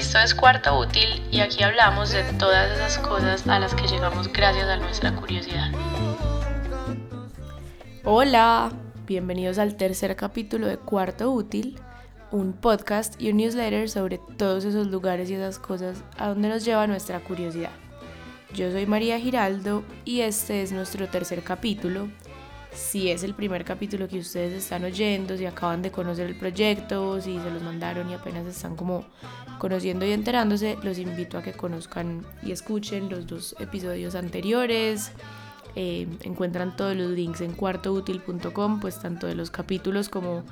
Esto es Cuarto Útil y aquí hablamos de todas esas cosas a las que llegamos gracias a nuestra curiosidad. Hola, bienvenidos al tercer capítulo de Cuarto Útil, un podcast y un newsletter sobre todos esos lugares y esas cosas a donde nos lleva nuestra curiosidad. Yo soy María Giraldo y este es nuestro tercer capítulo si es el primer capítulo que ustedes están oyendo, si acaban de conocer el proyecto, si se los mandaron y apenas están como conociendo y enterándose, los invito a que conozcan y escuchen los dos episodios anteriores. Eh, encuentran todos los links en cuartoutil.com, pues tanto de los capítulos como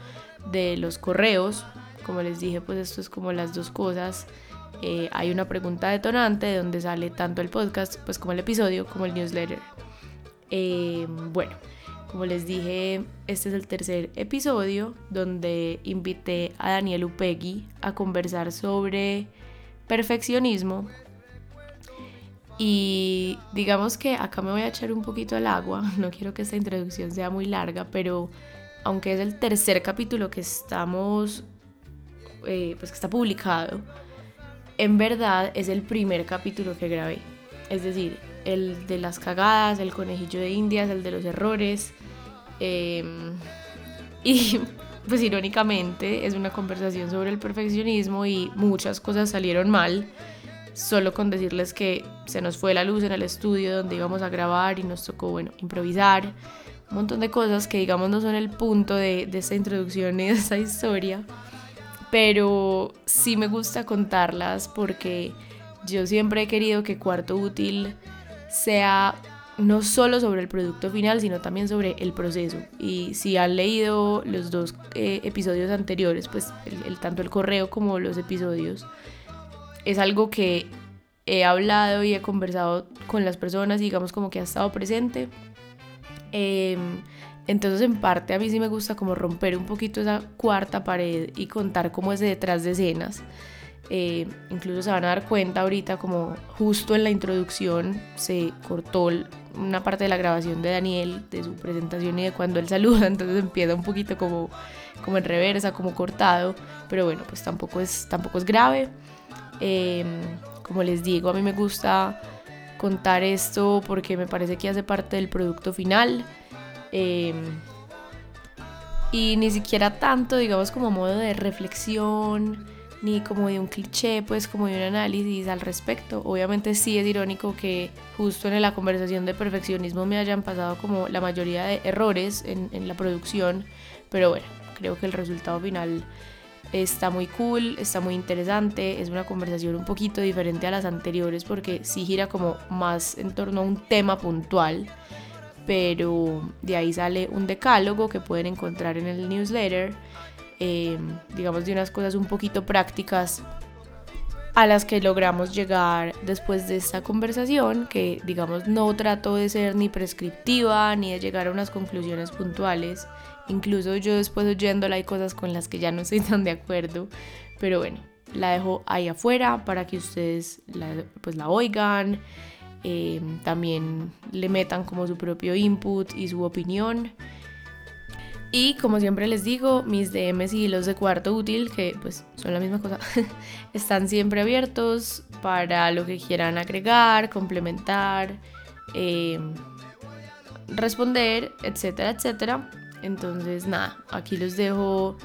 de los correos. Como les dije, pues esto es como las dos cosas. Eh, hay una pregunta detonante de donde sale tanto el podcast, pues como el episodio, como el newsletter. Eh, bueno, como les dije, este es el tercer episodio donde invité a Daniel Upegui a conversar sobre perfeccionismo. Y digamos que acá me voy a echar un poquito al agua, no quiero que esta introducción sea muy larga, pero aunque es el tercer capítulo que estamos, eh, pues que está publicado, en verdad es el primer capítulo que grabé. Es decir, el de las cagadas, el conejillo de indias, el de los errores. Em, y pues irónicamente es una conversación sobre el perfeccionismo y muchas cosas salieron mal. Solo con decirles que se nos fue la luz en el estudio donde íbamos a grabar y nos tocó, bueno, improvisar. Un montón de cosas que digamos no son el punto de, de esta introducción y de esta historia. Pero sí me gusta contarlas porque yo siempre he querido que Cuarto Útil sea no solo sobre el producto final, sino también sobre el proceso. Y si han leído los dos eh, episodios anteriores, pues el, tanto el correo como los episodios, es algo que he hablado y he conversado con las personas, digamos como que ha estado presente. Em, entonces en parte a mí sí me gusta como romper un poquito esa cuarta pared y contar cómo es detrás de escenas. Eh, incluso se van a dar cuenta ahorita como justo en la introducción se cortó una parte de la grabación de Daniel, de su presentación y de cuando él saluda, entonces empieza un poquito como, como en reversa, como cortado, pero bueno, pues tampoco es, tampoco es grave. Em, como les digo, a mí me gusta contar esto porque me parece que hace parte del producto final. Em, y ni siquiera tanto, digamos, como modo de reflexión ni como de un cliché, pues como de un análisis al respecto. Obviamente sí es irónico que justo en la conversación de perfeccionismo me hayan pasado como la mayoría de errores en, en la producción, pero bueno, creo que el resultado final está muy cool, está muy interesante, es una conversación un poquito diferente a las anteriores porque sí gira como más en torno a un tema puntual, pero de ahí sale un decálogo que pueden encontrar en el newsletter Em, digamos, de unas cosas un poquito prácticas a las que logramos llegar después de esta conversación, que digamos no trato de ser ni prescriptiva ni de llegar a unas conclusiones puntuales. Incluso yo después oyéndola hay cosas con las que ya no estoy tan de acuerdo, pero bueno, la dejo ahí afuera para que ustedes la, pues la oigan, em, también le metan como su propio input y su opinión. Y como siempre les digo, mis DMs y los de cuarto útil, que pues son la misma cosa, están siempre abiertos para lo que quieran agregar, complementar, em, responder, etcétera, etcétera. Entonces nada, aquí los dejo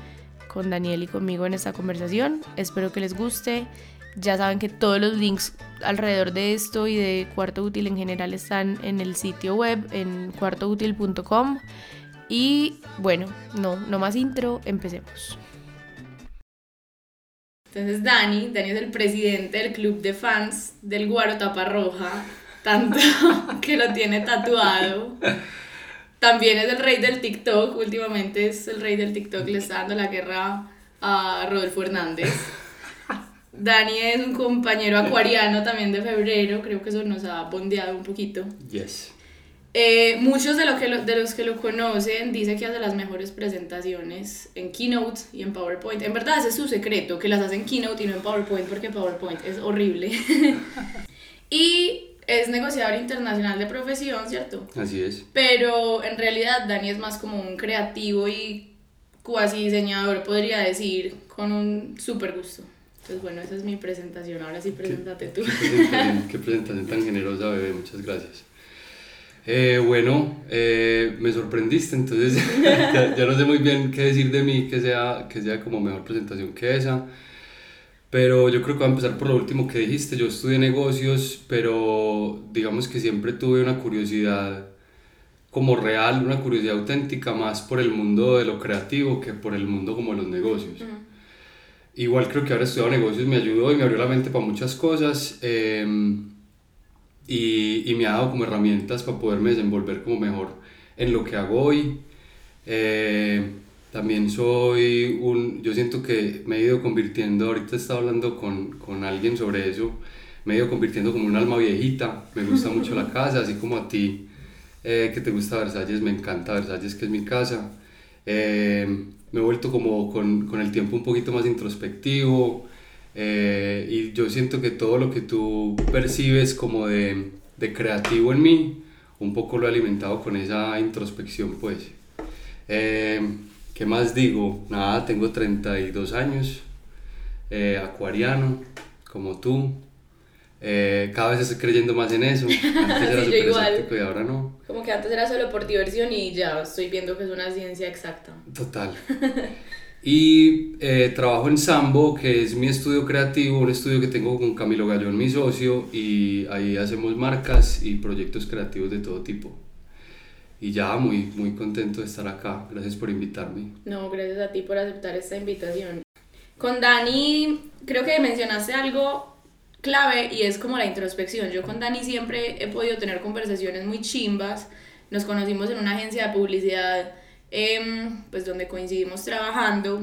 con Daniel y conmigo en esta conversación. Espero que les guste. Ya saben que todos los links alrededor de esto y de cuarto útil en general están en el sitio web en cuartoutil.com. Y bueno, no, no más intro, empecemos. Entonces Dani, Dani es el presidente del club de fans del Guaro Taparroja, tanto que lo tiene tatuado. También es el rey del TikTok, últimamente es el rey del TikTok, le está dando la guerra a Rodolfo Hernández. Dani es un compañero acuariano también de febrero, creo que eso nos ha bondeado un poquito. Yes. Eh, muchos de, lo que de los que lo conocen dicen que hace las mejores presentaciones en Keynote y en PowerPoint. En verdad ese es su secreto, que las hace en Keynote y no en PowerPoint porque PowerPoint es horrible. y es negociador internacional de profesión, ¿cierto? Así es. Pero en realidad Dani es más como un creativo y cuasi diseñador, podría decir, con un súper gusto. Entonces, bueno, esa es mi presentación. Ahora sí, preséntate tú. Qué presentación, tan generosa, bebé. Muchas gracias. Eh, bueno, eh, me sorprendiste, entonces ya, no sé muy bien qué decir de mí que sea, que sea como mejor presentación que esa. Pero yo creo que voy a empezar por lo último que dijiste. Yo estudié negocios, pero digamos que siempre tuve una curiosidad como real, una curiosidad auténtica más por el mundo de lo creativo que por el mundo como de los negocios. Igual creo que haber estudiado negocios me ayudó y me abrió la mente para muchas cosas em, y, y, me ha dado como herramientas para poderme desenvolver como mejor en lo que hago hoy. Eh, también soy un, yo siento que me he ido convirtiendo, ahorita estaba hablando con, con alguien sobre eso, me he ido convirtiendo como un alma viejita, me gusta mucho la casa, así como a ti eh, que te gusta Versalles, me encanta Versalles, que es mi casa. Eh, me he vuelto como con, con, el tiempo un poquito más introspectivo eh, y yo siento que todo lo que tú percibes como de, de, creativo en mí, un poco lo he alimentado con esa introspección pues. ¿Qué más digo? Nada, tengo 32 años, acuariano, como tú. Eh, cada vez estoy creyendo más en eso. Antes era súper escéptico y ahora no. Como que antes era solo por diversión y ya estoy viendo que es una ciencia exacta. Total. y eh, trabajo en Sambo, que es mi estudio creativo, un estudio que tengo con Camilo Gallón, mi socio, y ahí hacemos marcas y proyectos creativos de todo tipo. Y ya muy, muy contento de estar acá. Gracias por invitarme. No, gracias a ti por aceptar esta invitación. Con Dani, creo que mencionaste algo clave y es como la introspección. Yo con Dani siempre he podido tener conversaciones muy chimbas. Nos conocimos en una agencia de publicidad, em, pues donde coincidimos trabajando.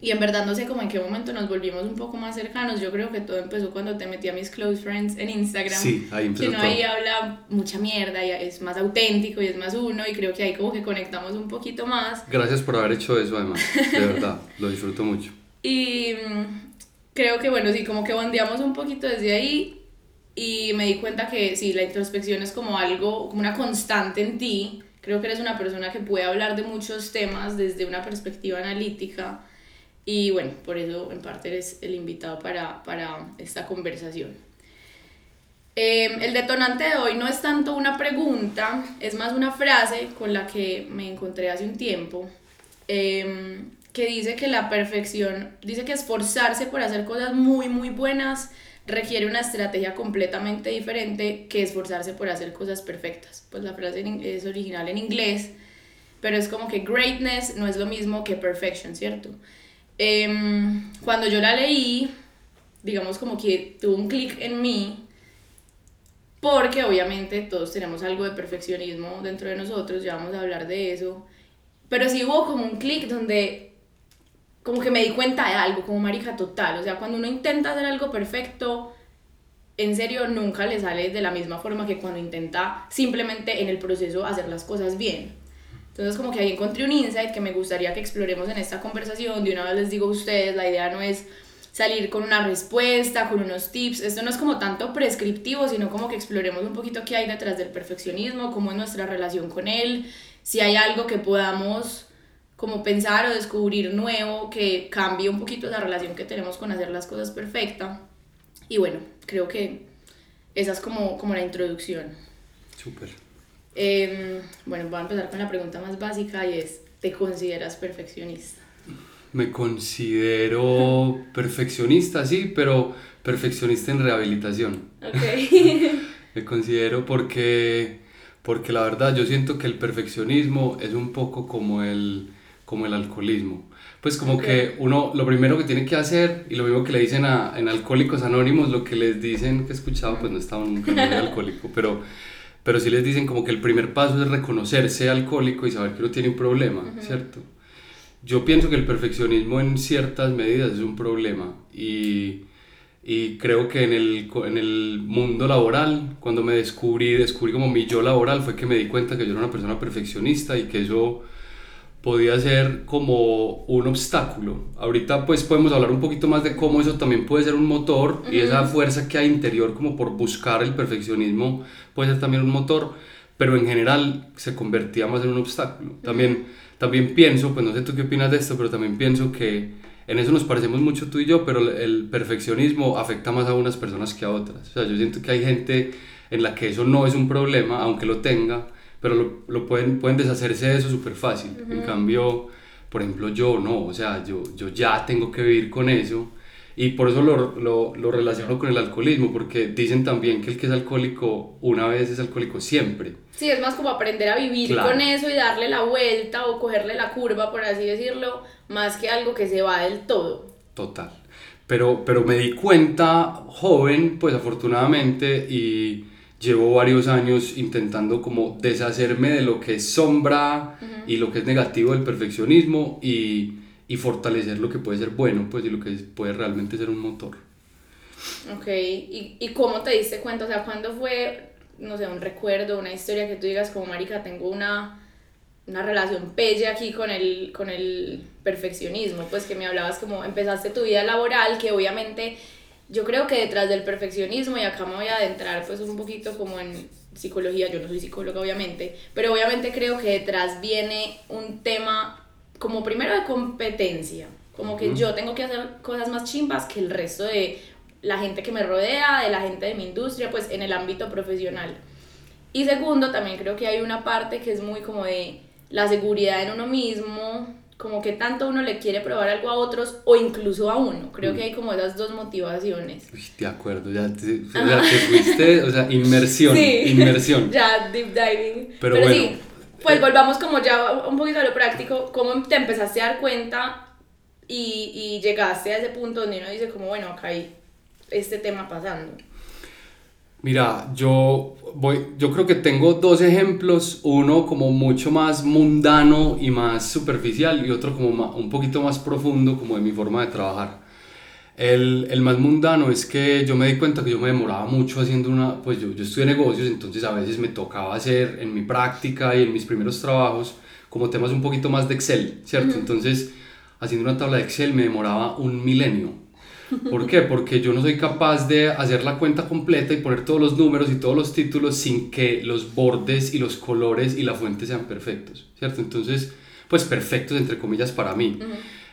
Y en verdad no sé cómo en qué momento nos volvimos un poco más cercanos. Yo creo que todo empezó cuando te metí a mis close friends en Instagram. Sí, ahí empezó. Que no ahí habla mucha mierda y es más auténtico y es más uno. Y creo que ahí como que conectamos un poquito más. Gracias por haber hecho eso además. De verdad, lo disfruto mucho. Y creo que bueno, sí, como que bandeamos un poquito desde ahí y me di cuenta que sí, la introspección es como algo, como una constante en ti. Creo que eres una persona que puede hablar de muchos temas desde una perspectiva analítica y bueno, por eso en parte eres el invitado para, para esta conversación. Em, el detonante de hoy no es tanto una pregunta, es más una frase con la que me encontré hace un tiempo. Eh, que dice que la perfección, dice que esforzarse por hacer cosas muy, muy buenas requiere una estrategia completamente diferente que esforzarse por hacer cosas perfectas. Pues la frase es original en inglés, pero es como que greatness no es lo mismo que perfection, ¿cierto? Em, cuando yo la leí, digamos como que tuvo un clic en mí, porque obviamente todos tenemos algo de perfeccionismo dentro de nosotros, ya vamos a hablar de eso, pero sí hubo como un clic donde como que me di cuenta de algo, como marica total. O sea, cuando uno intenta hacer algo perfecto, en serio nunca le sale de la misma forma que cuando intenta simplemente en el proceso hacer las cosas bien. Entonces como que ahí encontré un insight que me gustaría que exploremos en esta conversación. De una vez les digo a ustedes, la idea no es salir con una respuesta, con unos tips. Esto no es como tanto prescriptivo, sino como que exploremos un poquito qué hay detrás del perfeccionismo, cómo es nuestra relación con él, si hay algo que podamos como pensar o descubrir nuevo que cambie un poquito la relación que tenemos con hacer las cosas perfecta. Y bueno, creo que esa es como, como la introducción. Súper. Em, bueno, voy a empezar con la pregunta más básica y es, ¿te consideras perfeccionista? Me considero perfeccionista, sí, pero perfeccionista en rehabilitación. Ok. Me considero porque, porque la verdad yo siento que el perfeccionismo es un poco como el como el alcoholismo. Pues como que uno, lo primero que tiene que hacer, y lo mismo que le dicen a, en Alcohólicos Anónimos, lo que les dicen, que he escuchado, pues no estaba nunca muy alcohólico, pero, pero sí les dicen como que el primer paso es reconocerse alcohólico y saber que uno tiene un problema, ¿cierto? Yo pienso que el perfeccionismo en ciertas medidas es un problema y, y creo que en el, en el mundo laboral, cuando me descubrí, descubrí como mi yo laboral, fue que me di cuenta que yo era una persona perfeccionista y que eso podía ser como un obstáculo. Ahorita pues podemos hablar un poquito más de cómo eso también puede ser un motor y esa fuerza que hay interior como por buscar el perfeccionismo puede ser también un motor, pero en general se convertía más en un obstáculo. También, también pienso, pues no sé tú qué opinas de esto, pero también pienso que en eso nos parecemos mucho tú y yo, pero el perfeccionismo afecta más a unas personas que a otras. O sea, yo siento que hay gente en la que eso no es un problema, aunque lo tenga, pero lo, lo pueden, pueden deshacerse de eso súper fácil. En cambio, por ejemplo, yo no, o sea, yo, yo ya tengo que vivir con eso y por eso lo, lo, lo, relaciono con el alcoholismo, porque dicen también que el que es alcohólico una vez es alcohólico siempre. Sí, es más como aprender a vivir con eso y darle la vuelta o cogerle la curva, por así decirlo, más que algo que se va del todo. Total. Pero, pero me di cuenta joven, pues afortunadamente, y llevo varios años intentando como deshacerme de lo que es sombra y lo que es negativo del perfeccionismo y y fortalecer lo que puede ser bueno, pues, y lo que puede realmente ser un motor. Ok, ¿Y, ¿y cómo te diste cuenta? O sea, ¿cuándo fue, no sé, un recuerdo, una historia que tú digas como, marica, tengo una, una relación pelle aquí con el, con el perfeccionismo? Pues que me hablabas como, empezaste tu vida laboral, que obviamente yo creo que detrás del perfeccionismo, y acá me voy a adentrar pues un poquito como en psicología, yo no soy psicóloga obviamente, pero obviamente creo que detrás viene un tema como primero de competencia, como que yo tengo que hacer cosas más chimbas que el resto de la gente que me rodea, de la gente de mi industria, pues en el ámbito profesional. Y segundo, también creo que hay una parte que es muy como de la seguridad en uno mismo, como que tanto uno le quiere probar algo a otros o incluso a uno. Creo que hay como esas dos motivaciones. de acuerdo, ya te, fuiste, o sea, inmersión, inmersión. Ya, deep diving. Pero, bueno, pues volvamos como ya un poquito a lo práctico, ¿cómo te empezaste a dar cuenta y, y llegaste a ese punto donde uno dice como, bueno, acá hay este tema pasando? Mira, yo voy, yo creo que tengo dos ejemplos, uno como mucho más mundano y más superficial y otro como un poquito más profundo como de mi forma de trabajar. El, el, más mundano es que yo me di cuenta que yo me demoraba mucho haciendo una, pues yo, yo estudié negocios, entonces a veces me tocaba hacer en mi práctica y en mis primeros trabajos como temas un poquito más de Excel, ¿cierto? Entonces, haciendo una tabla de Excel me demoraba un milenio. ¿Por qué? Porque yo no soy capaz de hacer la cuenta completa y poner todos los números y todos los títulos sin que los bordes y los colores y la fuente sean perfectos, ¿cierto? Entonces, pues perfectos entre comillas para mí.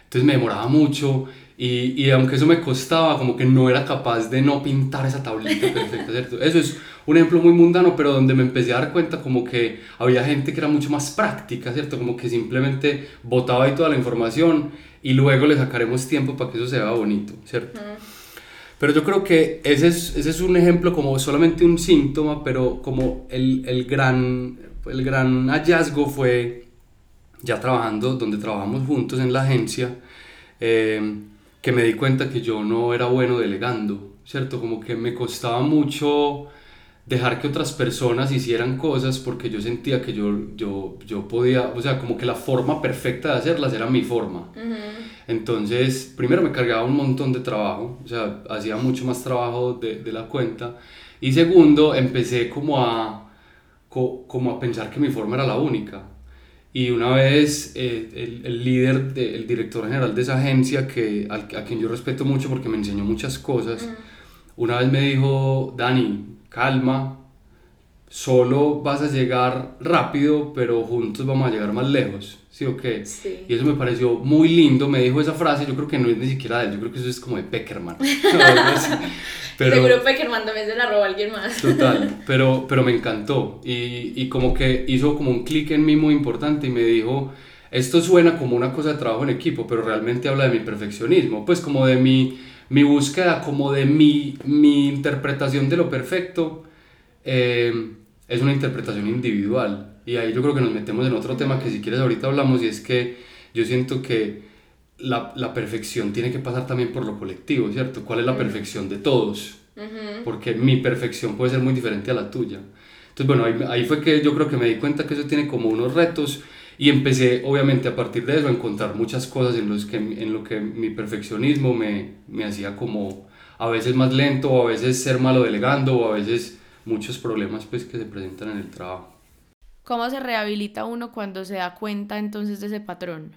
Entonces me demoraba mucho y, y, aunque eso me costaba, como que no era capaz de no pintar esa tablita perfecta, ¿cierto? Eso es un ejemplo muy mundano, pero donde me empecé a dar cuenta como que había gente que era mucho más práctica, ¿cierto? Como que simplemente botaba ahí toda la información y luego le sacaremos tiempo para que eso se vea bonito, ¿cierto? Pero yo creo que ese es, ese es un ejemplo como solamente un síntoma, pero como el, el, gran, el gran hallazgo fue ya trabajando, donde trabajamos juntos en la agencia, eh, que me di cuenta que yo no era bueno delegando, ¿cierto? Como que me costaba mucho dejar que otras personas hicieran cosas porque yo sentía que yo, yo, yo podía, o sea, como que la forma perfecta de hacerlas era mi forma. Entonces, primero me cargaba un montón de trabajo, o sea, hacía mucho más trabajo de, de la cuenta. Y segundo, empecé como a, como a pensar que mi forma era la única. Y una vez eh, el, el, líder, de, el director general de esa agencia, que, a, a, quien yo respeto mucho porque me enseñó muchas cosas, una vez me dijo, Dani, calma, solo vas a llegar rápido, pero juntos vamos a llegar más lejos. ¿Sí o qué? Sí. Y eso me pareció muy lindo, me dijo esa frase, yo creo que no es ni siquiera de él, yo creo que eso es como de Peckerman. Pero, Seguro Peckerman también se la robó a alguien más. Total, pero, pero me encantó y, y como que hizo como un clic en mí muy importante y me dijo, esto suena como una cosa de trabajo en equipo, pero realmente habla de mi perfeccionismo, pues como de mi, mi búsqueda, como de mi, mi interpretación de lo perfecto. Eh, es una interpretación individual. Y ahí yo creo que nos metemos en otro tema que si quieres ahorita hablamos y es que yo siento que la, la, perfección tiene que pasar también por lo colectivo, ¿cierto? ¿Cuál es la perfección de todos? Porque mi perfección puede ser muy diferente a la tuya. Entonces, bueno, ahí, ahí, fue que yo creo que me di cuenta que eso tiene como unos retos y empecé, obviamente, a partir de eso a encontrar muchas cosas en, los que, en lo que mi perfeccionismo me, me hacía como a veces más lento, o a veces ser malo delegando, o a veces muchos problemas pues que se presentan en el trabajo. ¿Cómo se rehabilita uno cuando se da cuenta entonces de ese patrón?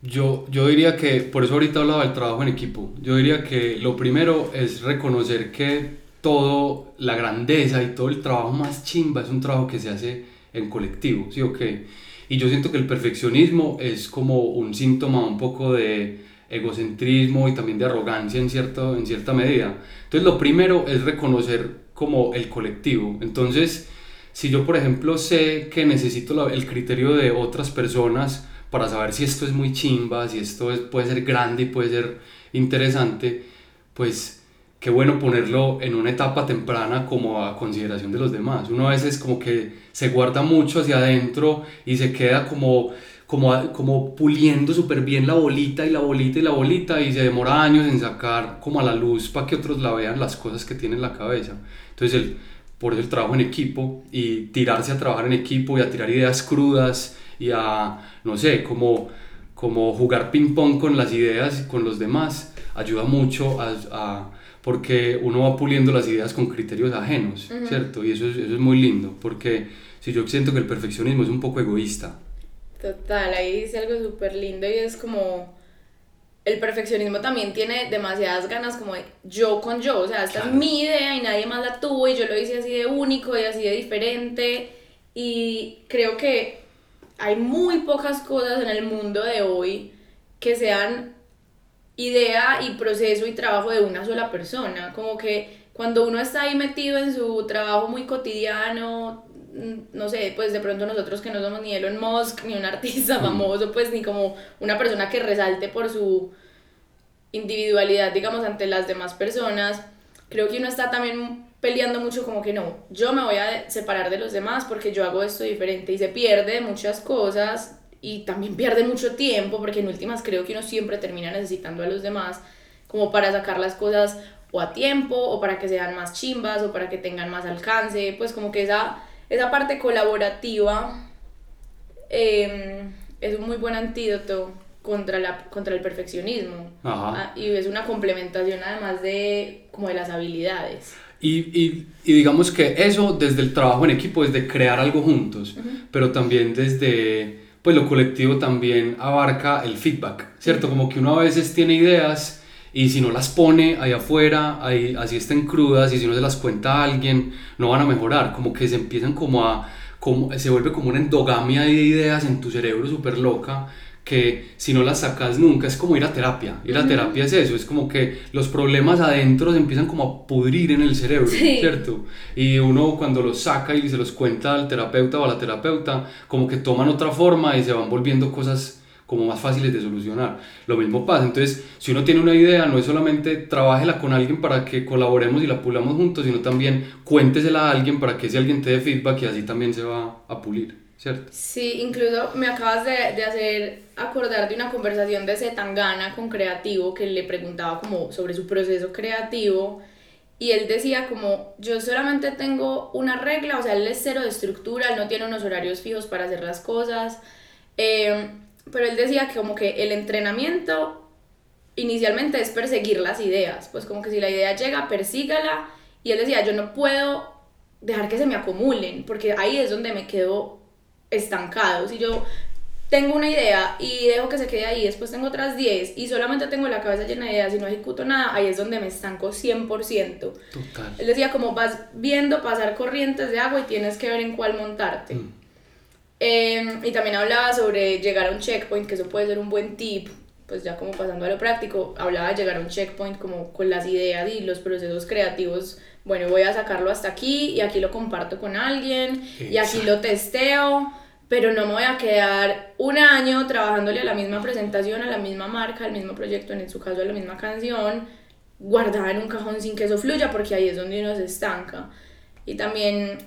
Yo, yo diría que, por eso ahorita hablaba del trabajo en equipo, yo diría que lo primero es reconocer que todo, la grandeza y todo el trabajo más chimba es un trabajo que se hace en colectivo, ¿sí o qué? Y yo siento que el perfeccionismo es como un síntoma un poco de egocentrismo y también de arrogancia en, cierto, en cierta medida. Entonces lo primero es reconocer como el colectivo. Entonces, si yo por ejemplo sé que necesito el criterio de otras personas para saber si esto es muy chimba, si esto es, puede ser grande y puede ser interesante, pues qué bueno ponerlo en una etapa temprana como a consideración de los demás. Uno a veces como que se guarda mucho hacia adentro y se queda como como, como puliendo súper bien la bolita y la bolita y la bolita y se demora años en sacar como a la luz para que otros la vean las cosas que tiene en la cabeza. Entonces, el, por eso el trabajo en equipo y tirarse a trabajar en equipo y a tirar ideas crudas y a, no sé, como, como jugar ping pong con las ideas y con los demás, ayuda mucho a, a porque uno va puliendo las ideas con criterios ajenos, ¿cierto? Y eso es, eso es muy lindo, porque si yo siento que el perfeccionismo es un poco egoísta, Total, ahí dice algo súper lindo y es como el perfeccionismo también tiene demasiadas ganas como de yo con yo, o sea, esta es mi idea y nadie más la tuvo y yo lo hice así de único y así de diferente. Y creo que hay muy pocas cosas en el mundo de hoy que sean idea y proceso y trabajo de una sola persona, como que cuando uno está ahí metido en su trabajo muy cotidiano, Mm, no sé, pues de pronto nosotros que no somos ni Elon Musk, ni un artista mm. famoso, pues ni como una persona que resalte por su individualidad, digamos, ante las demás personas, creo que uno está también peleando mucho como que no, yo me voy a separar de los demás porque yo hago esto diferente y se pierde muchas cosas y también pierde mucho tiempo porque en últimas creo que uno siempre termina necesitando a los demás como para sacar las cosas o a tiempo o para que sean más chimbas o para que tengan más alcance, pues como que esa esa parte colaborativa em, es un muy buen antídoto contra, la, contra el perfeccionismo. Ah, y es una complementación además de como de las habilidades. Y, y, y, digamos que eso desde el trabajo en equipo, desde crear algo juntos, pero también desde, pues lo colectivo también abarca el feedback, ¿cierto? Como que uno a veces tiene ideas y si no las pone ahí afuera, ahí, así estén crudas y si no se las cuenta a alguien, no van a mejorar, como que se empiezan como a, como, se vuelve como una endogamia de ideas en tu cerebro súper loca que si no las sacas nunca es como ir a terapia. Ir a terapia es eso, es como que los problemas adentro se empiezan como a pudrir en el cerebro, ¿cierto? Y uno cuando los saca y se los cuenta al terapeuta o a la terapeuta, como que toman otra forma y se van volviendo cosas como más fáciles de solucionar. Lo mismo pasa, entonces si uno tiene una idea, no es solamente trabájela con alguien para que colaboremos y la pulamos juntos, sino también cuéntesela a alguien para que ese alguien te dé feedback y así también se va a pulir, ¿cierto? Sí, incluso me acabas de, de hacer acordar de una conversación de Zetangana con Creativo que le preguntaba como sobre su proceso creativo y él decía como yo solamente tengo una regla, o sea, él es cero de estructura, él no tiene unos horarios fijos para hacer las cosas. Eh, pero él decía que como que el entrenamiento inicialmente es perseguir las ideas, pues como que si la idea llega, persígala, y él decía, yo no puedo dejar que se me acumulen, porque ahí es donde me quedo estancado, si yo tengo una idea y dejo que se quede ahí, después tengo otras 10 y solamente tengo la cabeza llena de ideas y no ejecuto nada, ahí es donde me estanco 100%. Total. Él decía como vas viendo pasar corrientes de agua y tienes que ver en cuál montarte. Mm. Em, y también hablaba sobre llegar a un checkpoint, que eso puede ser un buen tip, pues ya como pasando a lo práctico, hablaba de llegar a un checkpoint como con las ideas y los procesos creativos. Bueno, voy a sacarlo hasta aquí y aquí lo comparto con alguien y aquí lo testeo, pero no me voy a quedar un año trabajándole a la misma presentación, a la misma marca, al mismo proyecto, en su caso a la misma canción, guardada en un cajón sin que eso fluya, porque ahí es donde uno se estanca. Y también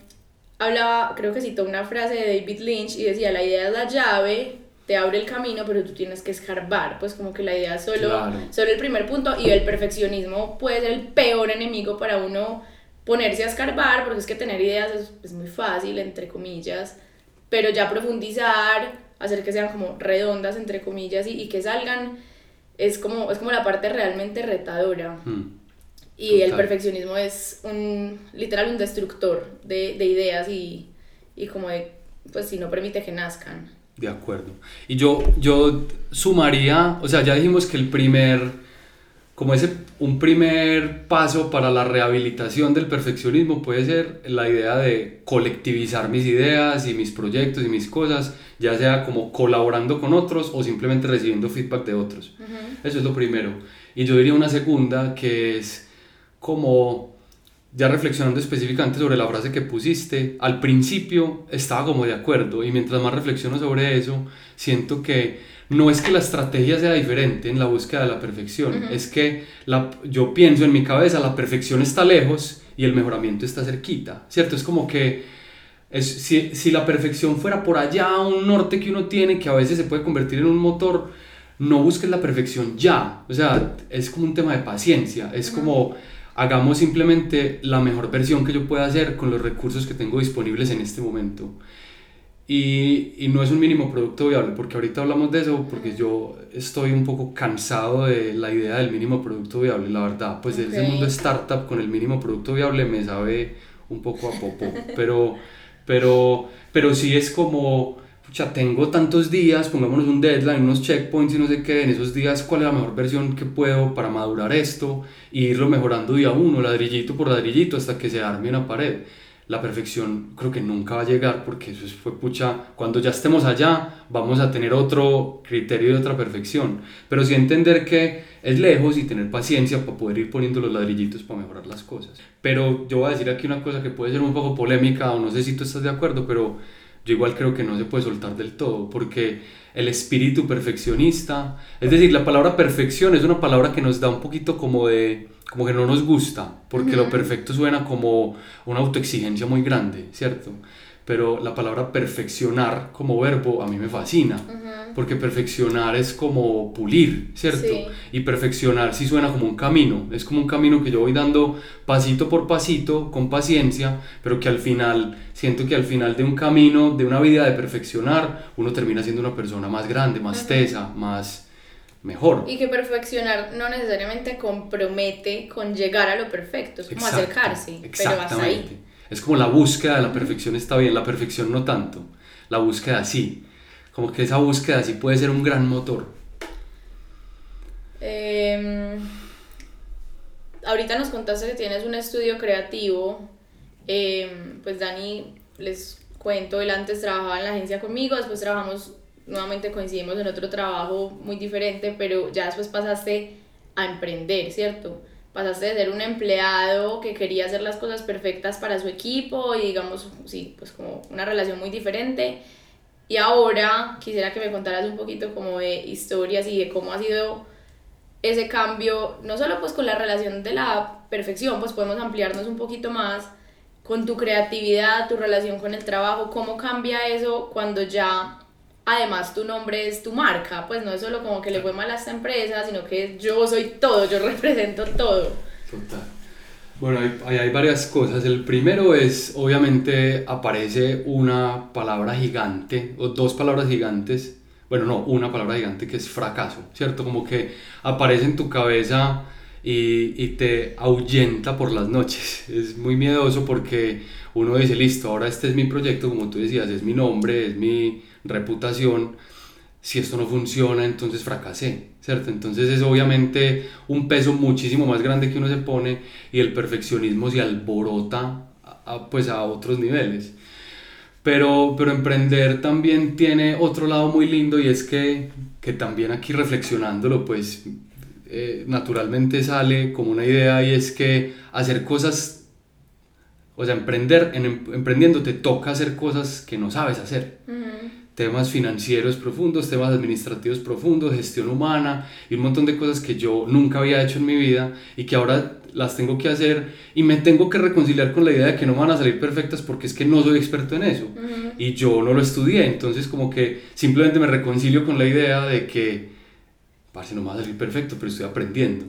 hablaba, creo que citó una frase de David Lynch y decía, la idea es la llave, te abre el camino, pero tú tienes que escarbar, pues como que la idea es solo, solo el primer punto y el perfeccionismo puede ser el peor enemigo para uno ponerse a escarbar, porque es que tener ideas es, muy fácil, entre comillas, pero ya profundizar, hacer que sean como redondas, entre comillas, y, que salgan, es como, es como la parte realmente retadora. Hmm. Y el perfeccionismo es un, literal, un destructor de, de ideas y, y, como de, pues si no permite que nazcan. De acuerdo. Y yo, yo sumaría, o sea, ya dijimos que el primer, como ese, un primer paso para la rehabilitación del perfeccionismo puede ser la idea de colectivizar mis ideas y mis proyectos y mis cosas, ya sea como colaborando con otros o simplemente recibiendo feedback de otros. Eso es lo primero. Y yo diría una segunda que es como, ya reflexionando específicamente sobre la frase que pusiste, al principio estaba como de acuerdo y mientras más reflexiono sobre eso, siento que no es que la estrategia sea diferente en la búsqueda de la perfección, es que la, yo pienso en mi cabeza, la perfección está lejos y el mejoramiento está cerquita, ¿cierto? Es como que es, si, si, la perfección fuera por allá, un norte que uno tiene que a veces se puede convertir en un motor, no busques la perfección ya, o sea, es como un tema de paciencia, es como hagamos simplemente la mejor versión que yo pueda hacer con los recursos que tengo disponibles en este momento. Y, y, no es un mínimo producto viable, porque ahorita hablamos de eso, porque yo estoy un poco cansado de la idea del mínimo producto viable, la verdad, pues okay. ese mundo startup con el mínimo producto viable me sabe un poco a poco, pero, pero, pero sí es como, pucha, tengo tantos días, pongámonos un deadline, unos checkpoints y no sé qué, en esos días cuál es la mejor versión que puedo para madurar esto, e irlo mejorando día uno, ladrillito por ladrillito, hasta que se arme una pared la perfección creo que nunca va a llegar porque eso fue pucha, cuando ya estemos allá vamos a tener otro criterio de otra perfección, pero sí entender que es lejos y tener paciencia para poder ir poniendo los ladrillitos para mejorar las cosas. Pero yo voy a decir aquí una cosa que puede ser un poco polémica o no sé si tú estás de acuerdo, pero yo igual creo que no se puede soltar del todo porque el espíritu perfeccionista, es decir, la palabra perfección es una palabra que nos da un poquito como de como que no nos gusta, porque lo perfecto suena como una autoexigencia muy grande, ¿cierto? Pero la palabra perfeccionar como verbo a mí me fascina, porque perfeccionar es como pulir, ¿cierto? Y perfeccionar sí suena como un camino, es como un camino que yo voy dando pasito por pasito, con paciencia, pero que al final, siento que al final de un camino, de una vida de perfeccionar, uno termina siendo una persona más grande, más tesa, más mejor. Y que perfeccionar no necesariamente compromete con llegar a lo perfecto, es como acercarse, pero hasta ahí. Es como la búsqueda de la perfección está bien, la perfección no tanto, la búsqueda sí. Como que esa búsqueda sí puede ser un gran motor. Em, ahorita nos contaste que tienes un estudio creativo. Em, pues Dani, les cuento, él antes trabajaba en la agencia conmigo, después trabajamos nuevamente coincidimos en otro trabajo muy diferente, pero ya después pasaste a emprender, ¿cierto? Pasaste de ser un empleado que quería hacer las cosas perfectas para su equipo y digamos, sí, pues como una relación muy diferente. Y ahora quisiera que me contaras un poquito como de historias y de cómo ha sido ese cambio, no solo pues con la relación de la perfección, pues podemos ampliarnos un poquito más con tu creatividad, tu relación con el trabajo, cómo cambia eso cuando ya además tu nombre es tu marca, pues no es solo como que le fue mal a esta empresa, sino que yo soy todo, yo represento todo. Total. Bueno, hay, hay varias cosas. El primero es, obviamente, aparece una palabra gigante, o dos palabras gigantes, bueno, no, una palabra gigante que es fracaso, ¿cierto? Como que aparece en tu cabeza y, y te ahuyenta por las noches. Es muy miedoso porque uno dice, listo, ahora este es mi proyecto, como tú decías, es mi nombre, es mi reputación, si esto no funciona, entonces fracasé, ¿cierto? Entonces es obviamente un peso muchísimo más grande que uno se pone y el perfeccionismo se alborota a, pues a otros niveles. Pero, pero emprender también tiene otro lado muy lindo y es que, que también aquí reflexionándolo, pues eh, naturalmente sale como una idea y es que hacer cosas, o sea, emprender, en, emprendiendo te toca hacer cosas que no sabes hacer temas financieros profundos, temas administrativos profundos, gestión humana y un montón de cosas que yo nunca había hecho en mi vida y que ahora las tengo que hacer y me tengo que reconciliar con la idea de que no van a salir perfectas porque es que no soy experto en eso y yo no lo estudié, entonces como que simplemente me reconcilio con la idea de que, parece no va a salir perfecto, pero estoy aprendiendo.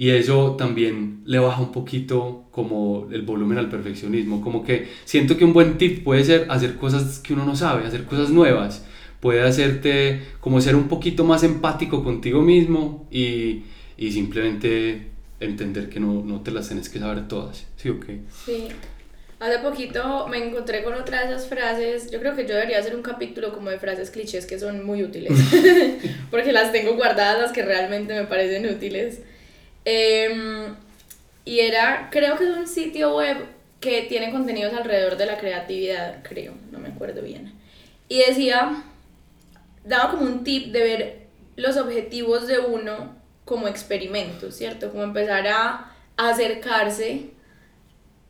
Y eso también le baja un poquito como el volumen al perfeccionismo. Como que siento que un buen tip puede ser hacer cosas que uno no sabe, hacer cosas nuevas. Puede hacerte como ser un poquito más empático contigo mismo y, y simplemente entender que no, no, te las tienes que saber todas. ¿Sí o qué? Sí. Hace poquito me encontré con otra de esas frases. Yo creo que yo debería hacer un capítulo como de frases clichés que son muy útiles. porque las tengo guardadas, las que realmente me parecen útiles. Em, y era, creo que es un sitio web que tiene contenidos alrededor de la creatividad, creo, no me acuerdo bien. Y decía, daba como un tip de ver los objetivos de uno como experimentos, ¿cierto? Como empezar a, acercarse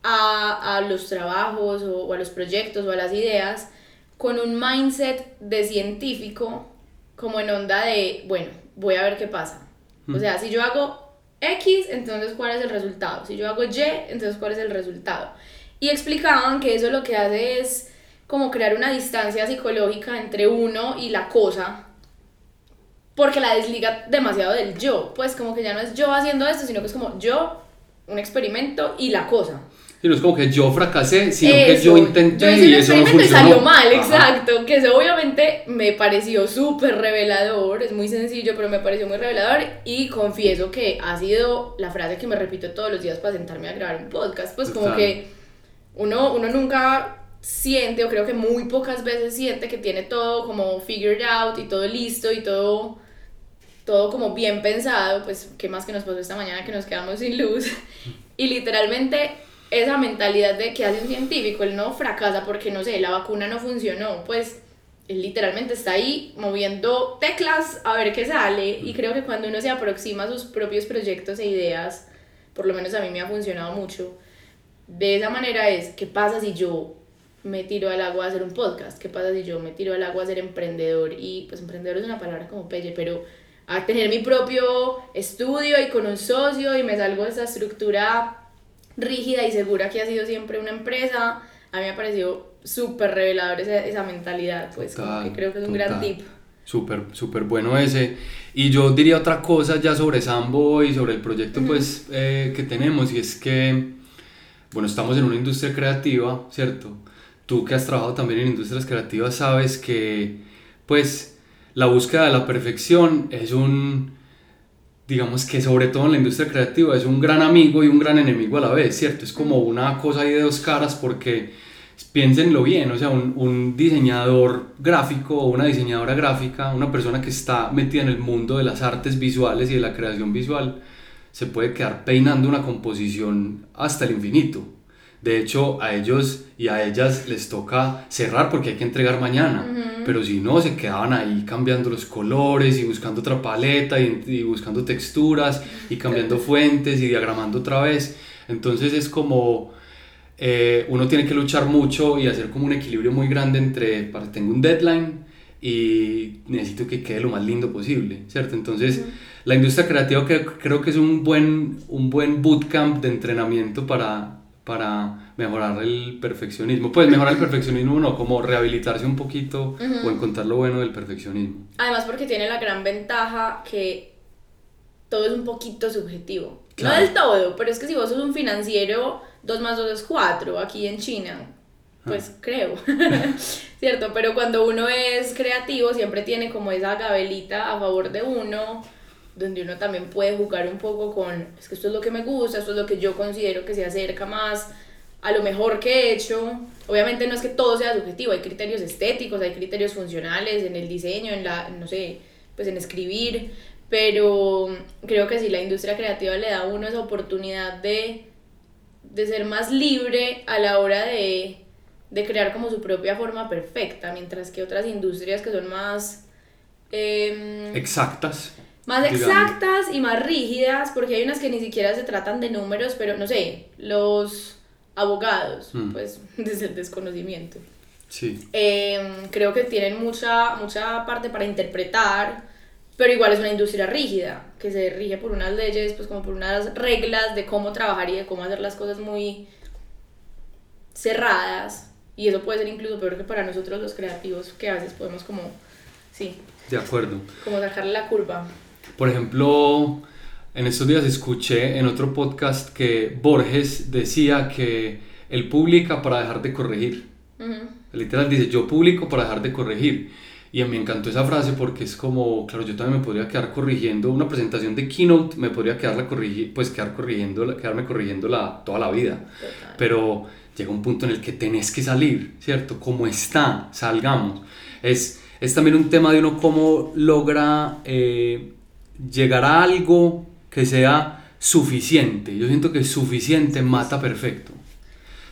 a, a, los trabajos o, o, a los proyectos o a las ideas con un mindset de científico, como en onda de, bueno, voy a ver qué pasa. O mm. sea, si yo hago X, entonces cuál es el resultado. Si yo hago Y, entonces cuál es el resultado. Y explicaban que eso lo que hace es como crear una distancia psicológica entre uno y la cosa, porque la desliga demasiado del yo, pues como que ya no es yo haciendo esto, sino que es como yo, un experimento y la cosa. No es como que yo fracasé, sino que yo intenté y eso no funcionó. y salió mal, exacto. Que eso obviamente me pareció súper revelador, es muy sencillo, pero me pareció muy revelador. Y confieso que ha sido la frase que me repito todos los días para sentarme a grabar un podcast. Pues como que uno, uno nunca siente, o creo que muy pocas veces siente que tiene todo como figured out y todo listo y todo, todo como bien pensado, pues qué más que nos pasó esta mañana que nos quedamos sin luz. Y literalmente esa mentalidad de que hace un científico, él no fracasa porque no sé, la vacuna no funcionó, pues él literalmente está ahí moviendo teclas a ver qué sale y creo que cuando uno se aproxima a sus propios proyectos e ideas, por lo menos a mí me ha funcionado mucho, de esa manera es, ¿qué pasa si yo me tiro al agua a hacer un podcast? ¿Qué pasa si yo me tiro al agua a ser emprendedor? Y pues emprendedor es una palabra como pelle, pero a tener mi propio estudio y con un socio y me salgo de esa estructura rígida y segura que ha sido siempre una empresa. A mí me ha parecido súper revelador esa, esa, mentalidad, pues que creo que es un gran tip. Súper, súper bueno ese. Y yo diría otra cosa ya sobre Sambo y sobre el proyecto pues eh, que tenemos y es que, bueno, estamos en una industria creativa, ¿cierto? tú que has trabajado también en industrias creativas sabes que pues la búsqueda de la perfección es un, digamos que sobre todo en la industria creativa es un gran amigo y un gran enemigo a la vez, ¿cierto? Es como una cosa ahí de dos caras porque piénsenlo bien, o sea, un, un diseñador gráfico o una diseñadora gráfica, una persona que está metida en el mundo de las artes visuales y de la creación visual, se puede quedar peinando una composición hasta el infinito, de hecho, a ellos y a ellas les toca cerrar porque hay que entregar mañana. Pero si no, se quedaban ahí cambiando los colores y buscando otra paleta y, buscando texturas y cambiando fuentes y diagramando otra vez. Entonces es como eh, uno tiene que luchar mucho y hacer como un equilibrio muy grande entre, para, tengo un deadline y necesito que quede lo más lindo posible, ¿cierto? Entonces, la industria creativa que, creo que es un buen, un buen bootcamp de entrenamiento para, para mejorar el perfeccionismo. Pues mejorar el perfeccionismo no, como rehabilitarse un poquito o encontrar lo bueno del perfeccionismo. Además porque tiene la gran ventaja que todo es un poquito subjetivo. No del todo, pero es que si vos sos un financiero, 2 más 2 es 4 aquí en China. Pues ah. creo, ¿cierto? Pero cuando uno es creativo siempre tiene como esa gabelita a favor de uno donde uno también puede jugar un poco con, es que esto es lo que me gusta, esto es lo que yo considero que se acerca más a lo mejor que he hecho. Obviamente no es que todo sea subjetivo, hay criterios estéticos, hay criterios funcionales en el diseño, en la, no sé, pues en escribir, pero creo que si la industria creativa le da a uno esa oportunidad de, de ser más libre a la hora de, de crear como su propia forma perfecta, mientras que otras industrias que son más... Eh, exactas más exactas y más rígidas, porque hay unas que ni siquiera se tratan de números, pero no sé, los abogados, mm. pues desde el desconocimiento. Sí. Em, creo que tienen mucha, mucha parte para interpretar, pero igual es una industria rígida, que se rige por unas leyes, pues como por unas reglas de cómo trabajar y de cómo hacer las cosas muy cerradas. Y eso puede ser incluso peor que para nosotros los creativos, que a veces podemos como, sí. De acuerdo. Como sacarle la curva. Por ejemplo, en estos días escuché en otro podcast que Borges decía que él publica para dejar de corregir. Literal dice, yo publico para dejar de corregir. Y me encantó esa frase porque es como, claro, yo también me podría quedar corrigiendo una presentación de keynote, me podría quedarla corrigir, pues quedar corrigiendo, quedarme corrigiéndola toda la vida. Pero llega un punto en el que tenés que salir, ¿cierto? Como está, salgamos. Es, es también un tema de uno cómo logra eh, llegar a algo que sea suficiente. Yo siento que suficiente mata perfecto.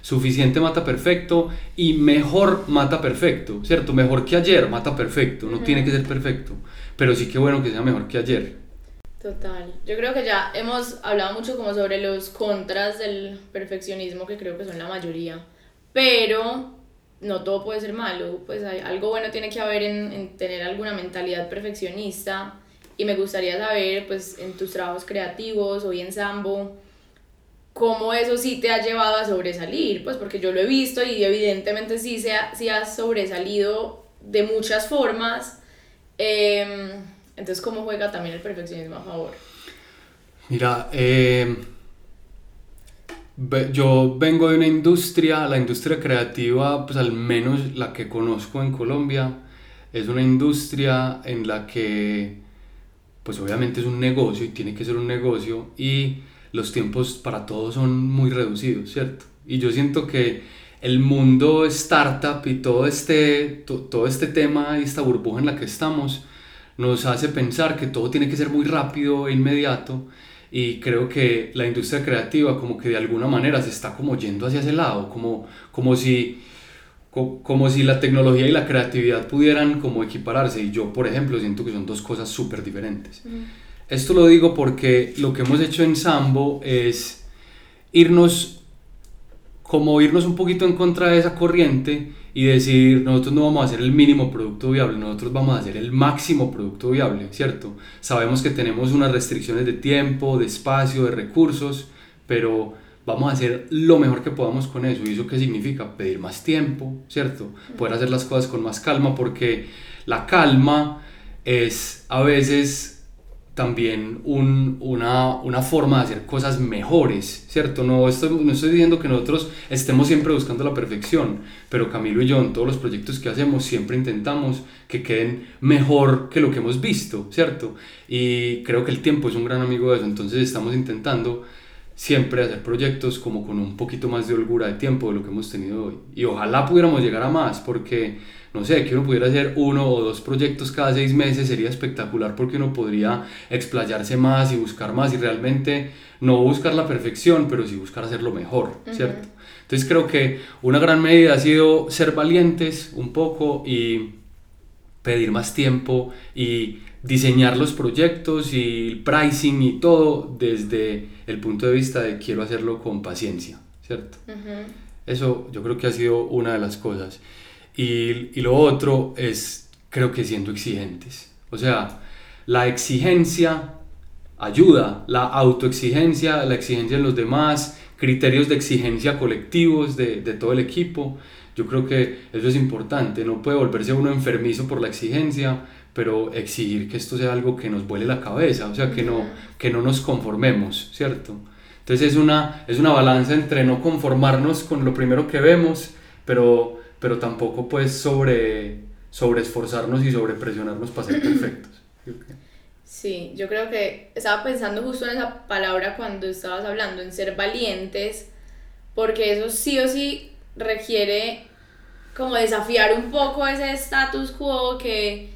Suficiente mata perfecto y mejor mata perfecto, ¿cierto? Mejor que ayer mata perfecto, no tiene que ser perfecto, pero sí que bueno que sea mejor que ayer. Total. Yo creo que ya hemos hablado mucho como sobre los contras del perfeccionismo, que creo que son la mayoría, pero no todo puede ser malo, pues hay, algo bueno tiene que haber en, en tener alguna mentalidad perfeccionista y me gustaría saber, pues, en tus trabajos creativos, hoy en Sambo, cómo eso sí te ha llevado a sobresalir, pues porque yo lo he visto y evidentemente sí, se ha, sí has sobresalido de muchas formas. Em, entonces, ¿cómo juega también el perfeccionismo a favor? Mira, eh, yo vengo de una industria, la industria creativa, pues al menos la que conozco en Colombia, es una industria en la que pues obviamente es un negocio y tiene que ser un negocio y los tiempos para todos son muy reducidos, ¿cierto? Y yo siento que el mundo startup y todo este, todo este tema y esta burbuja en la que estamos nos hace pensar que todo tiene que ser muy rápido e inmediato y creo que la industria creativa como que de alguna manera se está como yendo hacia ese lado, como, como si como si la tecnología y la creatividad pudieran como equipararse y yo por ejemplo siento que son dos cosas súper diferentes. Esto lo digo porque lo que hemos hecho en Sambo es irnos como irnos un poquito en contra de esa corriente y decir nosotros no vamos a hacer el mínimo producto viable, nosotros vamos a hacer el máximo producto viable, ¿cierto? Sabemos que tenemos unas restricciones de tiempo, de espacio, de recursos, pero vamos a hacer lo mejor que podamos con eso. ¿Y eso qué significa? Pedir más tiempo, ¿cierto? Poder hacer las cosas con más calma, porque la calma es a veces también un, una, una, forma de hacer cosas mejores, ¿cierto? No estoy, no estoy diciendo que nosotros estemos siempre buscando la perfección, pero Camilo y yo en todos los proyectos que hacemos siempre intentamos que queden mejor que lo que hemos visto, ¿cierto? Y creo que el tiempo es un gran amigo de eso, entonces estamos intentando siempre hacer proyectos como con un poquito más de holgura de tiempo de lo que hemos tenido hoy. Y ojalá pudiéramos llegar a más, porque, no sé, que uno pudiera hacer uno o dos proyectos cada seis meses sería espectacular porque uno podría explayarse más y buscar más y realmente no buscar la perfección, pero sí buscar hacerlo mejor, ¿cierto? Entonces creo que una gran medida ha sido ser valientes un poco y pedir más tiempo y diseñar los proyectos y el pricing y todo desde el punto de vista de quiero hacerlo con paciencia, ¿cierto? Eso yo creo que ha sido una de las cosas. Y, y, lo otro es, creo que siendo exigentes. O sea, la exigencia ayuda, la autoexigencia, la exigencia en los demás, criterios de exigencia colectivos de, de todo el equipo. Yo creo que eso es importante, no puede volverse uno enfermizo por la exigencia, pero exigir que esto sea algo que nos vuele la cabeza, o sea, que no, que no nos conformemos, ¿cierto? Entonces es una, es una balanza entre no conformarnos con lo primero que vemos, pero, pero tampoco pues sobre, sobre esforzarnos y sobre presionarnos para ser perfectos. Sí, yo creo que estaba pensando justo en esa palabra cuando estabas hablando, en ser valientes, porque eso sí o sí requiere como desafiar un poco ese status quo que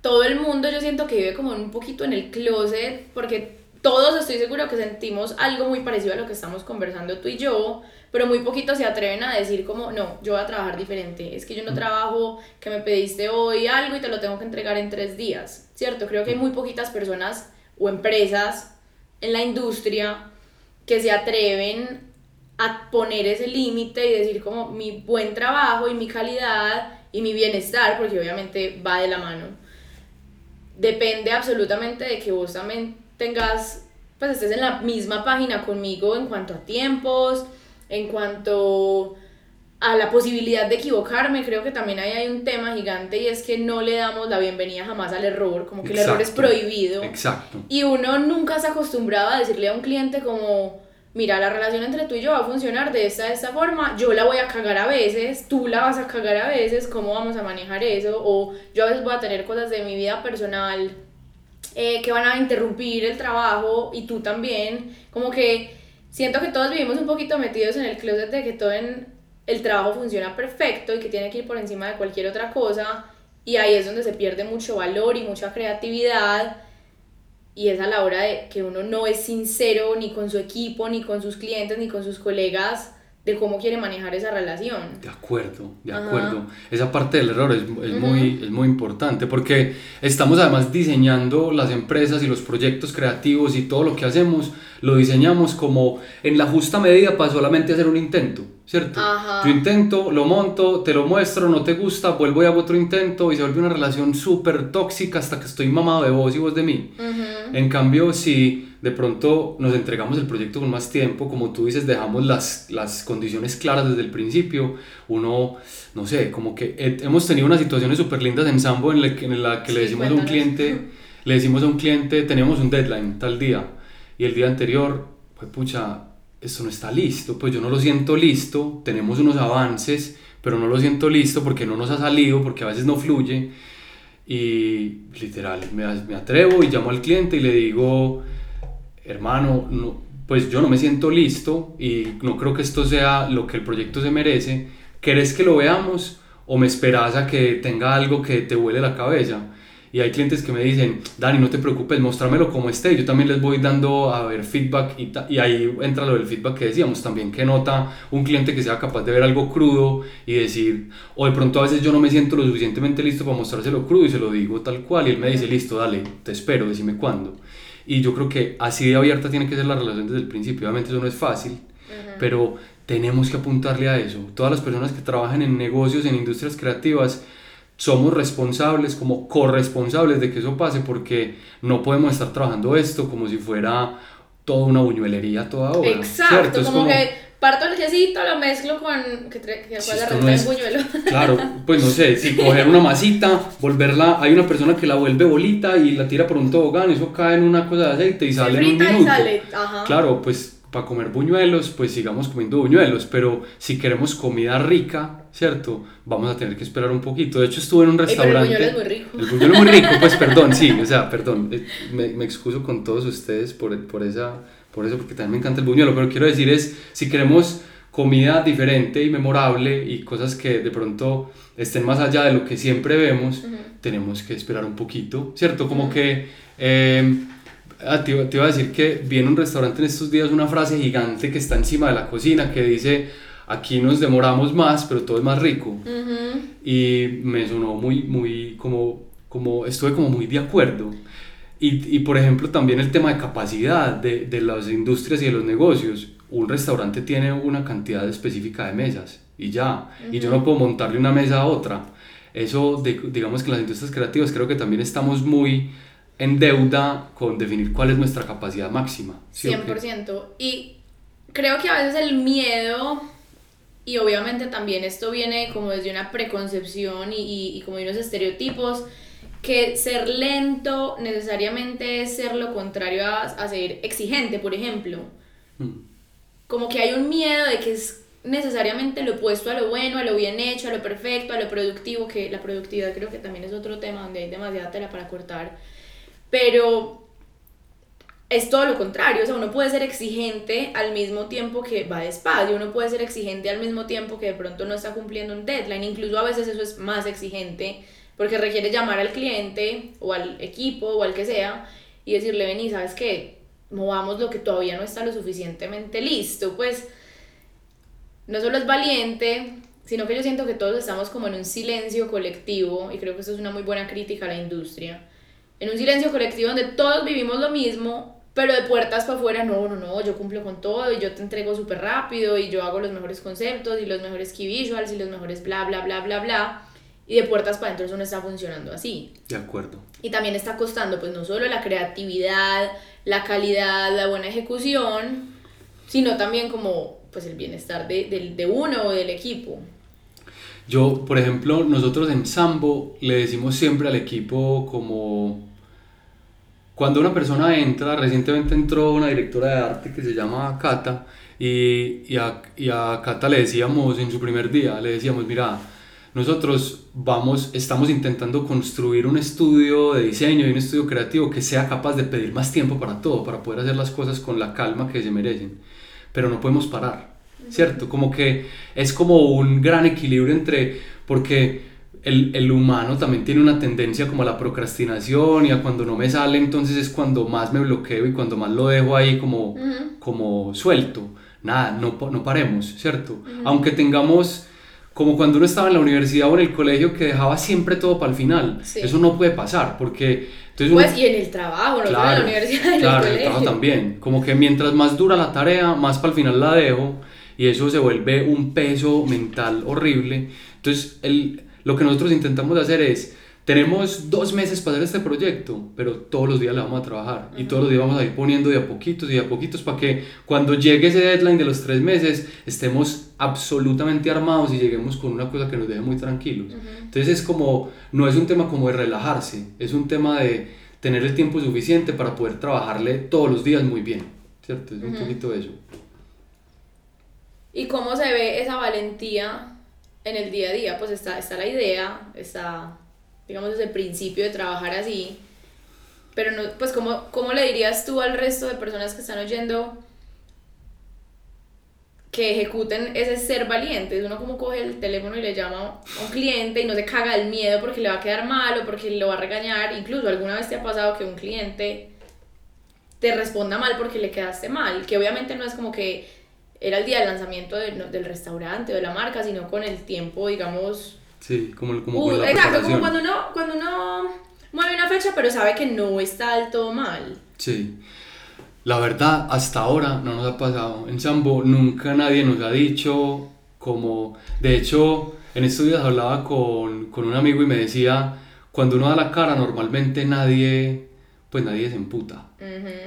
todo el mundo yo siento que vive como un poquito en el closet, porque todos estoy seguro que sentimos algo muy parecido a lo que estamos conversando tú y yo, pero muy poquitos se atreven a decir como, no, yo voy a trabajar diferente, es que yo no trabajo, que me pediste hoy algo y te lo tengo que entregar en tres días, ¿cierto? Creo que hay muy poquitas personas o empresas en la industria que se atreven a poner ese límite y decir como mi buen trabajo y mi calidad y mi bienestar, porque obviamente va de la mano depende absolutamente de que vos también tengas, pues estés en la misma página conmigo en cuanto a tiempos, en cuanto a la posibilidad de equivocarme, creo que también ahí hay un tema gigante y es que no le damos la bienvenida jamás al error, como que el error es prohibido. Exacto. Y uno nunca se acostumbraba a decirle a un cliente como, mira, la relación entre tú y yo va a funcionar de esta, de esta forma, yo la voy a cagar a veces, tú la vas a cagar a veces, ¿cómo vamos a manejar eso? O yo a veces voy a tener cosas de mi vida personal eh, que van a interrumpir el trabajo y tú también, como que siento que todos vivimos un poquito metidos en el closet de que todo en el trabajo funciona perfecto y que tiene que ir por encima de cualquier otra cosa y ahí es donde se pierde mucho valor y mucha creatividad y es a la hora de que uno no es sincero ni con su equipo, ni con sus clientes, ni con sus colegas de cómo quiere manejar esa relación. De acuerdo, de acuerdo. Esa parte del error es, es muy, es muy importante porque estamos además diseñando las empresas y los proyectos creativos y todo lo que hacemos, lo diseñamos como en la justa medida para solamente hacer un intento, ¿cierto? Yo intento, lo monto, te lo muestro, no te gusta, vuelvo y hago otro intento y se vuelve una relación súper tóxica hasta que estoy mamado de vos y vos de mí. En cambio, si de pronto nos entregamos el proyecto con más tiempo, como tú dices, dejamos las, las condiciones claras desde el principio, uno, no sé, como que hemos tenido unas situaciones súper lindas en Sambo en la que, en la que le decimos a un cliente, le decimos a un cliente, tenemos un deadline tal día, y el día anterior, pues pucha, esto no está listo, pues yo no lo siento listo, tenemos unos avances, pero no lo siento listo porque no nos ha salido, porque a veces no fluye, y literal, me, me atrevo y llamo al cliente y le digo, hermano, no, pues yo no me siento listo y no creo que esto sea lo que el proyecto se merece, ¿querés que lo veamos o me esperas a que tenga algo que te huele la cabeza? Y hay clientes que me dicen, Dani, no te preocupes, mostrámelo como esté. Yo también les voy dando a ver feedback y, y, ahí entra lo del feedback que decíamos también, que nota un cliente que sea capaz de ver algo crudo y decir, o de pronto a veces yo no me siento lo suficientemente listo para mostrárselo crudo y se lo digo tal cual y él me dice, listo, dale, te espero, decime cuándo. Y yo creo que así de abierta tiene que ser la relación desde el principio. Obviamente eso no es fácil, pero tenemos que apuntarle a eso. Todas las personas que trabajan en negocios, en industrias creativas, somos responsables, como corresponsables de que eso pase, porque no podemos estar trabajando esto como si fuera toda una buñuelería toda hora. Exacto, como, que parto el quesito, lo mezclo con. que, que fue la receta buñuelo. Claro, pues no sé, si coger una masita, volverla. Hay una persona que la vuelve bolita y la tira por un tobogán, eso cae en una cosa de aceite y sale en un minuto. Y sale. Ajá. Claro, pues para comer buñuelos, pues sigamos comiendo buñuelos, pero si queremos comida rica, ¿cierto? Vamos a tener que esperar un poquito. De hecho, estuve en un restaurante. el buñuelo es muy rico. El buñuelo es muy rico, pues perdón, sí, o sea, perdón, eh, me, me excuso con todos ustedes por, por esa por eso, porque también me encanta el buñuelo, pero quiero decir es, si queremos comida diferente y memorable y cosas que de pronto estén más allá de lo que siempre vemos, tenemos que esperar un poquito, ¿cierto? Como que... Eh, te, iba a decir que vi en un restaurante en estos días una frase gigante que está encima de la cocina que dice, aquí nos demoramos más, pero todo es más rico. Y me sonó muy, muy, como, como, estuve como muy de acuerdo. Y, y, por ejemplo, también el tema de capacidad de, de, las industrias y de los negocios. Un restaurante tiene una cantidad específica de mesas y ya. Y yo no puedo montarle una mesa a otra. Eso, de, digamos que en las industrias creativas creo que también estamos muy en deuda con definir cuál es nuestra capacidad máxima. 100%. Y creo que a veces el miedo, y obviamente también esto viene como desde una preconcepción y, y, y como de unos estereotipos, que ser lento necesariamente es ser lo contrario a, ser exigente, por ejemplo. Mm. Como que hay un miedo de que es necesariamente lo opuesto a lo bueno, a lo bien hecho, a lo perfecto, a lo productivo, que la productividad creo que también es otro tema donde hay demasiada tela para cortar, pero es todo lo contrario, o sea, uno puede ser exigente al mismo tiempo que va despacio, uno puede ser exigente al mismo tiempo que de pronto no está cumpliendo un deadline, incluso a veces eso es más exigente porque requiere llamar al cliente o al equipo o al que sea y decirle, vení, ¿sabes qué? Movamos lo que todavía no está lo suficientemente listo. Pues no solo es valiente, sino que yo siento que todos estamos como en un silencio colectivo y creo que eso es una muy buena crítica a la industria. En un silencio colectivo donde todos vivimos lo mismo, pero de puertas para afuera, no, no, no, yo cumplo con todo y yo te entrego súper rápido y yo hago los mejores conceptos y los mejores key visuals y los mejores bla, bla, bla, bla, bla y de puertas para adentro eso no está funcionando así. De acuerdo. Y también está costando pues no solo la creatividad, la calidad, la buena ejecución, sino también como pues el bienestar de, de, uno o del equipo. Yo, por ejemplo, nosotros en Sambo le decimos siempre al equipo como cuando una persona entra, recientemente entró una directora de arte que se llama Cata y, y, a, y a Cata le decíamos en su primer día, le decíamos, mira, nosotros vamos, estamos intentando construir un estudio de diseño y un estudio creativo que sea capaz de pedir más tiempo para todo, para poder hacer las cosas con la calma que se merecen. Pero no podemos parar, ¿cierto? Como que es como un gran equilibrio entre, porque el, el, humano también tiene una tendencia como a la procrastinación y a cuando no me sale, entonces es cuando más me bloqueo y cuando más lo dejo ahí como, como suelto. Nada, no, no paremos, ¿cierto? Aunque tengamos, como cuando uno estaba en la universidad o en el colegio, que dejaba siempre todo para el final. Eso no puede pasar, porque... Entonces pues y en el trabajo, no claro, en la universidad, en claro, el el trabajo también. Como que mientras más dura la tarea, más para el final la dejo y eso se vuelve un peso mental horrible. Entonces, el lo que nosotros intentamos hacer es, tenemos dos meses para hacer este proyecto, pero todos los días le vamos a trabajar y todos los días vamos a ir poniendo de a poquitos y de a poquitos para que cuando llegue ese deadline de los tres meses estemos absolutamente armados y lleguemos con una cosa que nos deje muy tranquilos. Entonces es como, no es un tema como de relajarse, es un tema de tener el tiempo suficiente para poder trabajarle todos los días muy bien, ¿cierto? Es un poquito eso. ¿Y cómo se ve esa valentía en el día a día, pues está, está la idea, está, digamos, desde el principio de trabajar así, pero no, pues ¿cómo, ¿cómo le dirías tú al resto de personas que están oyendo que ejecuten ese ser valiente? Uno como coge el teléfono y le llama a un cliente y no se caga el miedo porque le va a quedar mal o porque lo va a regañar, incluso alguna vez te ha pasado que un cliente te responda mal porque le quedaste mal, que obviamente no es como que era el día del lanzamiento del restaurante o de la marca, sino con el tiempo, digamos... Sí, como, como uh, Exacto, como cuando uno, cuando uno mueve una fecha pero sabe que no está del todo mal. Sí. La verdad, hasta ahora no nos ha pasado. En Sambo nunca nadie nos ha dicho como... De hecho, en estos días hablaba con, con un amigo y me decía, cuando uno da la cara normalmente nadie pues nadie se emputa.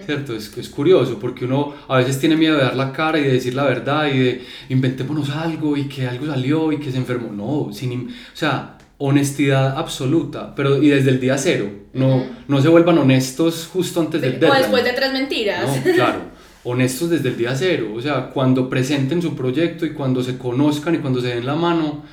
¿Cierto? Es, es curioso porque uno a veces tiene miedo de dar la cara y de decir la verdad y de inventémonos algo y que algo salió y que se enfermó. No, sin, o sea, honestidad absoluta, pero y desde el día cero. No, no se vuelvan honestos justo antes del deadline. O después de tres mentiras. No, claro. Honestos desde el día cero. O sea, cuando presenten su proyecto y cuando se conozcan y cuando se den la mano,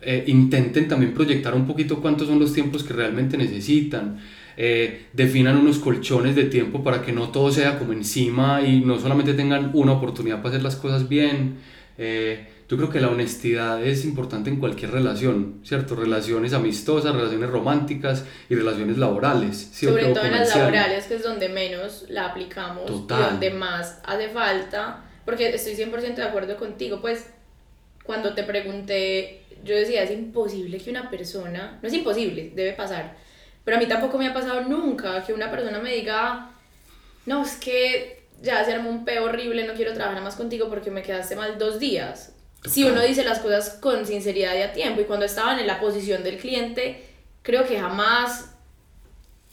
eh, intenten también proyectar un poquito cuántos son los tiempos que realmente necesitan eh, definan unos colchones de tiempo para que no todo sea como encima y no solamente tengan una oportunidad para hacer las cosas bien. Eh, yo creo que la honestidad es importante en cualquier relación, ¿cierto? Relaciones amistosas, relaciones románticas y relaciones laborales. Sobre todo en las laborales, que es donde menos la aplicamos y donde más hace falta, porque estoy 100% de acuerdo contigo, pues cuando te pregunté, yo decía, es imposible que una persona, no es imposible, debe pasar, pero a mí tampoco me ha pasado nunca que una persona me diga, no, es que ya se armó un peo horrible, no quiero trabajar más contigo porque me quedaste mal dos días. Si uno dice las cosas con sinceridad y a tiempo, y cuando estaban en la posición del cliente, creo que jamás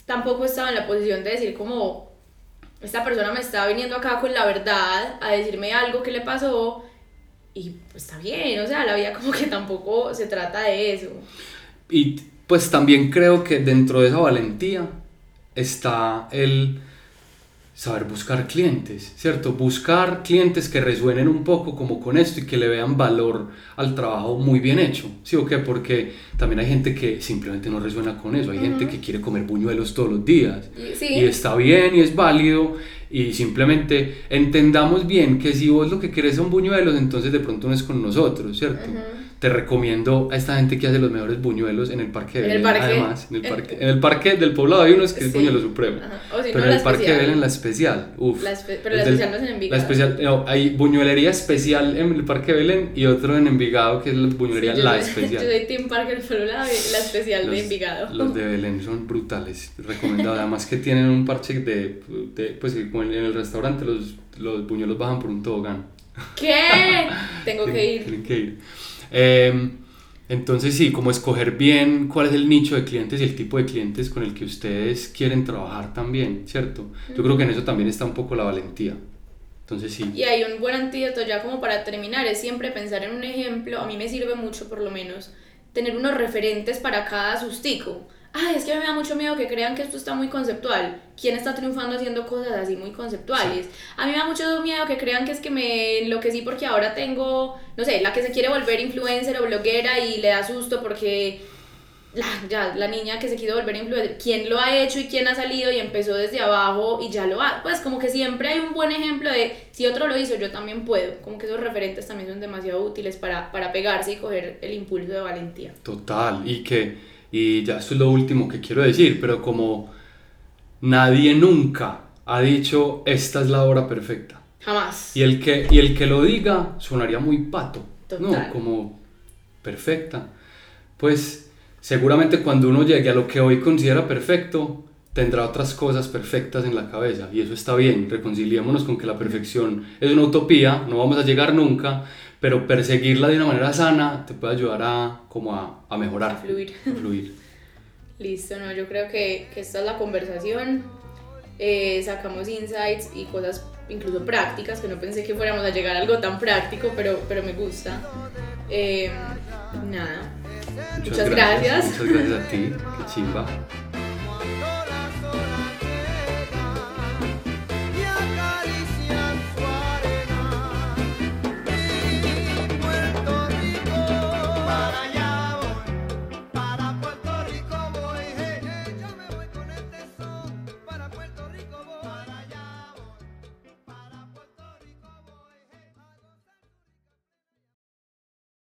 tampoco estaba en la posición de decir como, esta persona me está viniendo acá con la verdad a decirme algo que le pasó y pues está bien, o sea, la vida como que tampoco se trata de eso. Y pues también creo que dentro de esa valentía está el saber buscar clientes, ¿cierto? Buscar clientes que resuenen un poco como con esto y que le vean valor al trabajo muy bien hecho, ¿sí o qué? Porque también hay gente que simplemente no resuena con eso, hay gente que quiere comer buñuelos todos los días y está bien y es válido y simplemente entendamos bien que si vos lo que querés son buñuelos, entonces de pronto no es con nosotros, ¿cierto? Te recomiendo a esta gente que hace los mejores buñuelos en el Parque de Belén. Además, en el parque, en el parque del poblado hay unos que es Buñuelo Supremo. pero en el Parque de Belén la especial. Uf, pero la especial no es en Envigado. La especial, no, hay buñuelería especial en el Parque de Belén y otro en Envigado que es la buñuelería La Especial. Yo soy Team Parque del Poblado y la especial de Envigado. Los de Belén son brutales, recomendado. Además que tienen un parche de, de pues como en el restaurante los, los buñuelos bajan por un tobogán. ¿Qué? Tengo que ir. Tienen que ir. Em, entonces sí, como escoger bien cuál es el nicho de clientes y el tipo de clientes con el que ustedes quieren trabajar también, ¿cierto? Yo creo que en eso también está un poco la valentía. Entonces sí. Y hay un buen antídoto ya como para terminar, es siempre pensar en un ejemplo, a mí me sirve mucho por lo menos, tener unos referentes para cada sustico ay, es que me da mucho miedo que crean que esto está muy conceptual. ¿Quién está triunfando haciendo cosas así muy conceptuales? A mí me da mucho miedo que crean que es que me enloquecí porque ahora tengo, no sé, la que se quiere volver influencer o bloguera y le da susto porque la, ya, la niña que se quiso volver influencer, quién lo ha hecho y quién ha salido y empezó desde abajo y ya lo ha, pues como que siempre hay un buen ejemplo de si otro lo hizo, yo también puedo, como que esos referentes también son demasiado útiles para, para pegarse y coger el impulso de valentía. Total, y que, y ya esto es lo último que quiero decir, pero como nadie nunca ha dicho esta es la hora perfecta. Jamás. Y el que, y el que lo diga sonaría muy pato, ¿no? Total. Como perfecta. Pues seguramente cuando uno llegue a lo que hoy considera perfecto, tendrá otras cosas perfectas en la cabeza. Y eso está bien, reconciliémonos con que la perfección es una utopía, no vamos a llegar nunca, pero perseguirla de una manera sana te puede ayudar a, como a, a mejorar. A fluir. A fluir. Listo, no, yo creo que, que esta es la conversación. Eh, sacamos insights y cosas incluso prácticas, que no pensé que fuéramos a llegar a algo tan práctico, pero, pero me gusta. Eh, nada, Muchas gracias. Muchas gracias a ti, qué chimba.